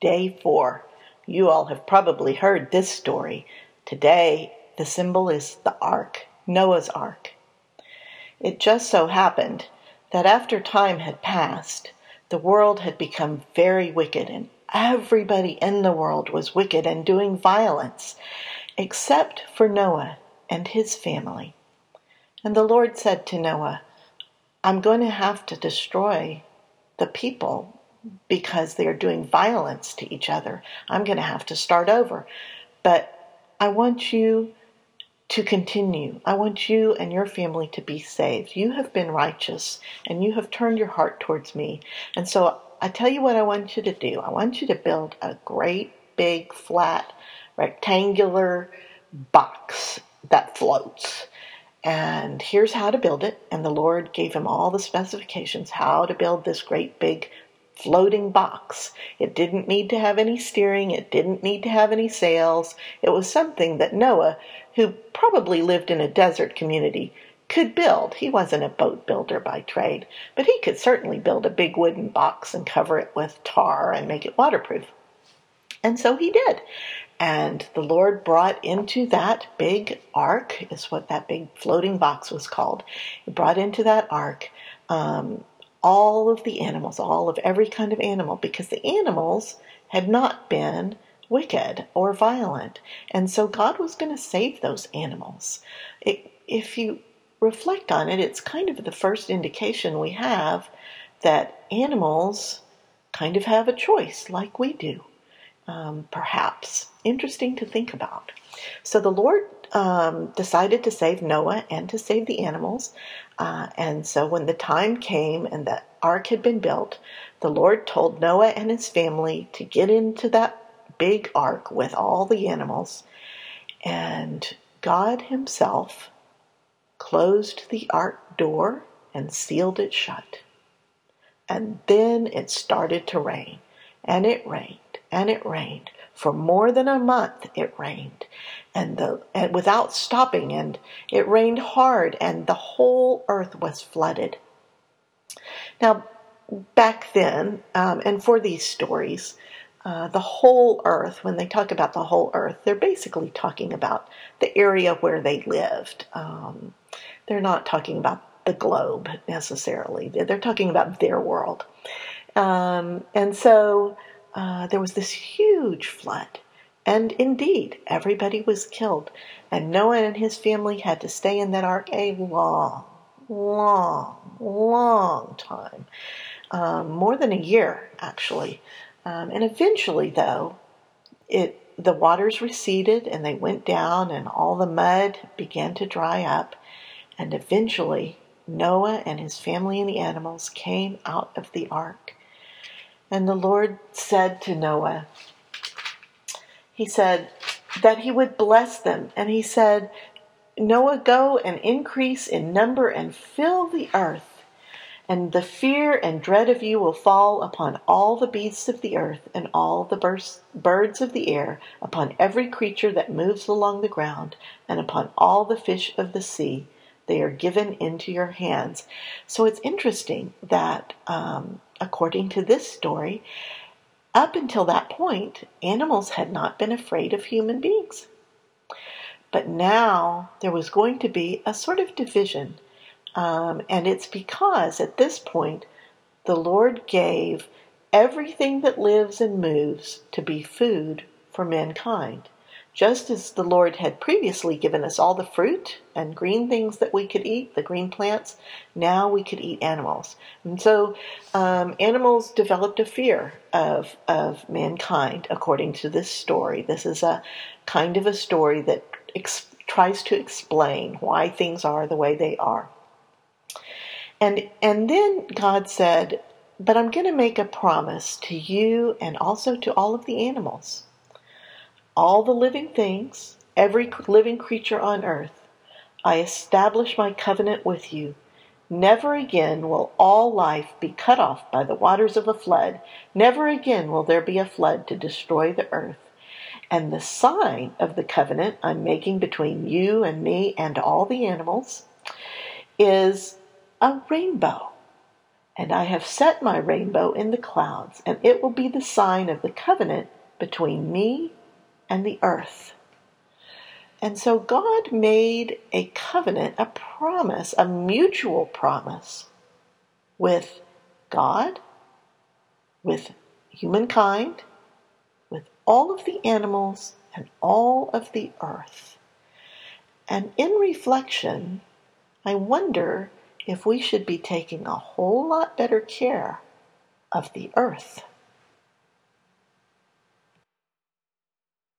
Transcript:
Day 4. You all have probably heard this story. Today, the symbol is the ark, Noah's ark. It just so happened that after time had passed, the world had become very wicked, and everybody in the world was wicked and doing violence, except for Noah and his family. And the Lord said to Noah, I'm going to have to destroy the people because they're doing violence to each other. I'm going to have to start over. But I want you to continue. I want you and your family to be saved. You have been righteous and you have turned your heart towards me. And so I tell you what I want you to do. I want you to build a great big flat rectangular box that floats. And here's how to build it. And the Lord gave him all the specifications how to build this great big floating box. It didn't need to have any steering, it didn't need to have any sails. It was something that Noah, who probably lived in a desert community, could build. He wasn't a boat builder by trade, but he could certainly build a big wooden box and cover it with tar and make it waterproof. And so he did. And the Lord brought into that big ark, is what that big floating box was called. He brought into that ark um, all of the animals, all of every kind of animal, because the animals had not been wicked or violent. And so God was going to save those animals. It, if you reflect on it, it's kind of the first indication we have that animals kind of have a choice like we do. Um, perhaps. Interesting to think about. So the Lord um, decided to save Noah and to save the animals. Uh, and so when the time came and the ark had been built, the Lord told Noah and his family to get into that big ark with all the animals. And God Himself closed the ark door and sealed it shut. And then it started to rain, and it rained, and it rained. For more than a month it rained. And the and without stopping and it rained hard and the whole earth was flooded. Now back then um, and for these stories uh, the whole earth when they talk about the whole earth they're basically talking about the area where they lived. Um, they're not talking about the globe necessarily. They're talking about their world. Um, and so uh, there was this huge flood and indeed, everybody was killed, and Noah and his family had to stay in that ark a long, long, long time um, more than a year, actually. Um, and eventually, though, it the waters receded and they went down, and all the mud began to dry up. And eventually, Noah and his family and the animals came out of the ark. And the Lord said to Noah, he said that he would bless them. And he said, Noah, go and increase in number and fill the earth. And the fear and dread of you will fall upon all the beasts of the earth and all the birds of the air, upon every creature that moves along the ground, and upon all the fish of the sea. They are given into your hands. So it's interesting that, um, according to this story, up until that point, animals had not been afraid of human beings. But now there was going to be a sort of division. Um, and it's because at this point, the Lord gave everything that lives and moves to be food for mankind. Just as the Lord had previously given us all the fruit and green things that we could eat, the green plants, now we could eat animals. And so um, animals developed a fear of, of mankind, according to this story. This is a kind of a story that ex- tries to explain why things are the way they are. And, and then God said, But I'm going to make a promise to you and also to all of the animals all the living things, every living creature on earth. I establish my covenant with you. Never again will all life be cut off by the waters of a flood. Never again will there be a flood to destroy the earth. And the sign of the covenant I'm making between you and me and all the animals is a rainbow. And I have set my rainbow in the clouds, and it will be the sign of the covenant between me and the earth. And so God made a covenant, a promise, a mutual promise with God, with humankind, with all of the animals, and all of the earth. And in reflection, I wonder if we should be taking a whole lot better care of the earth.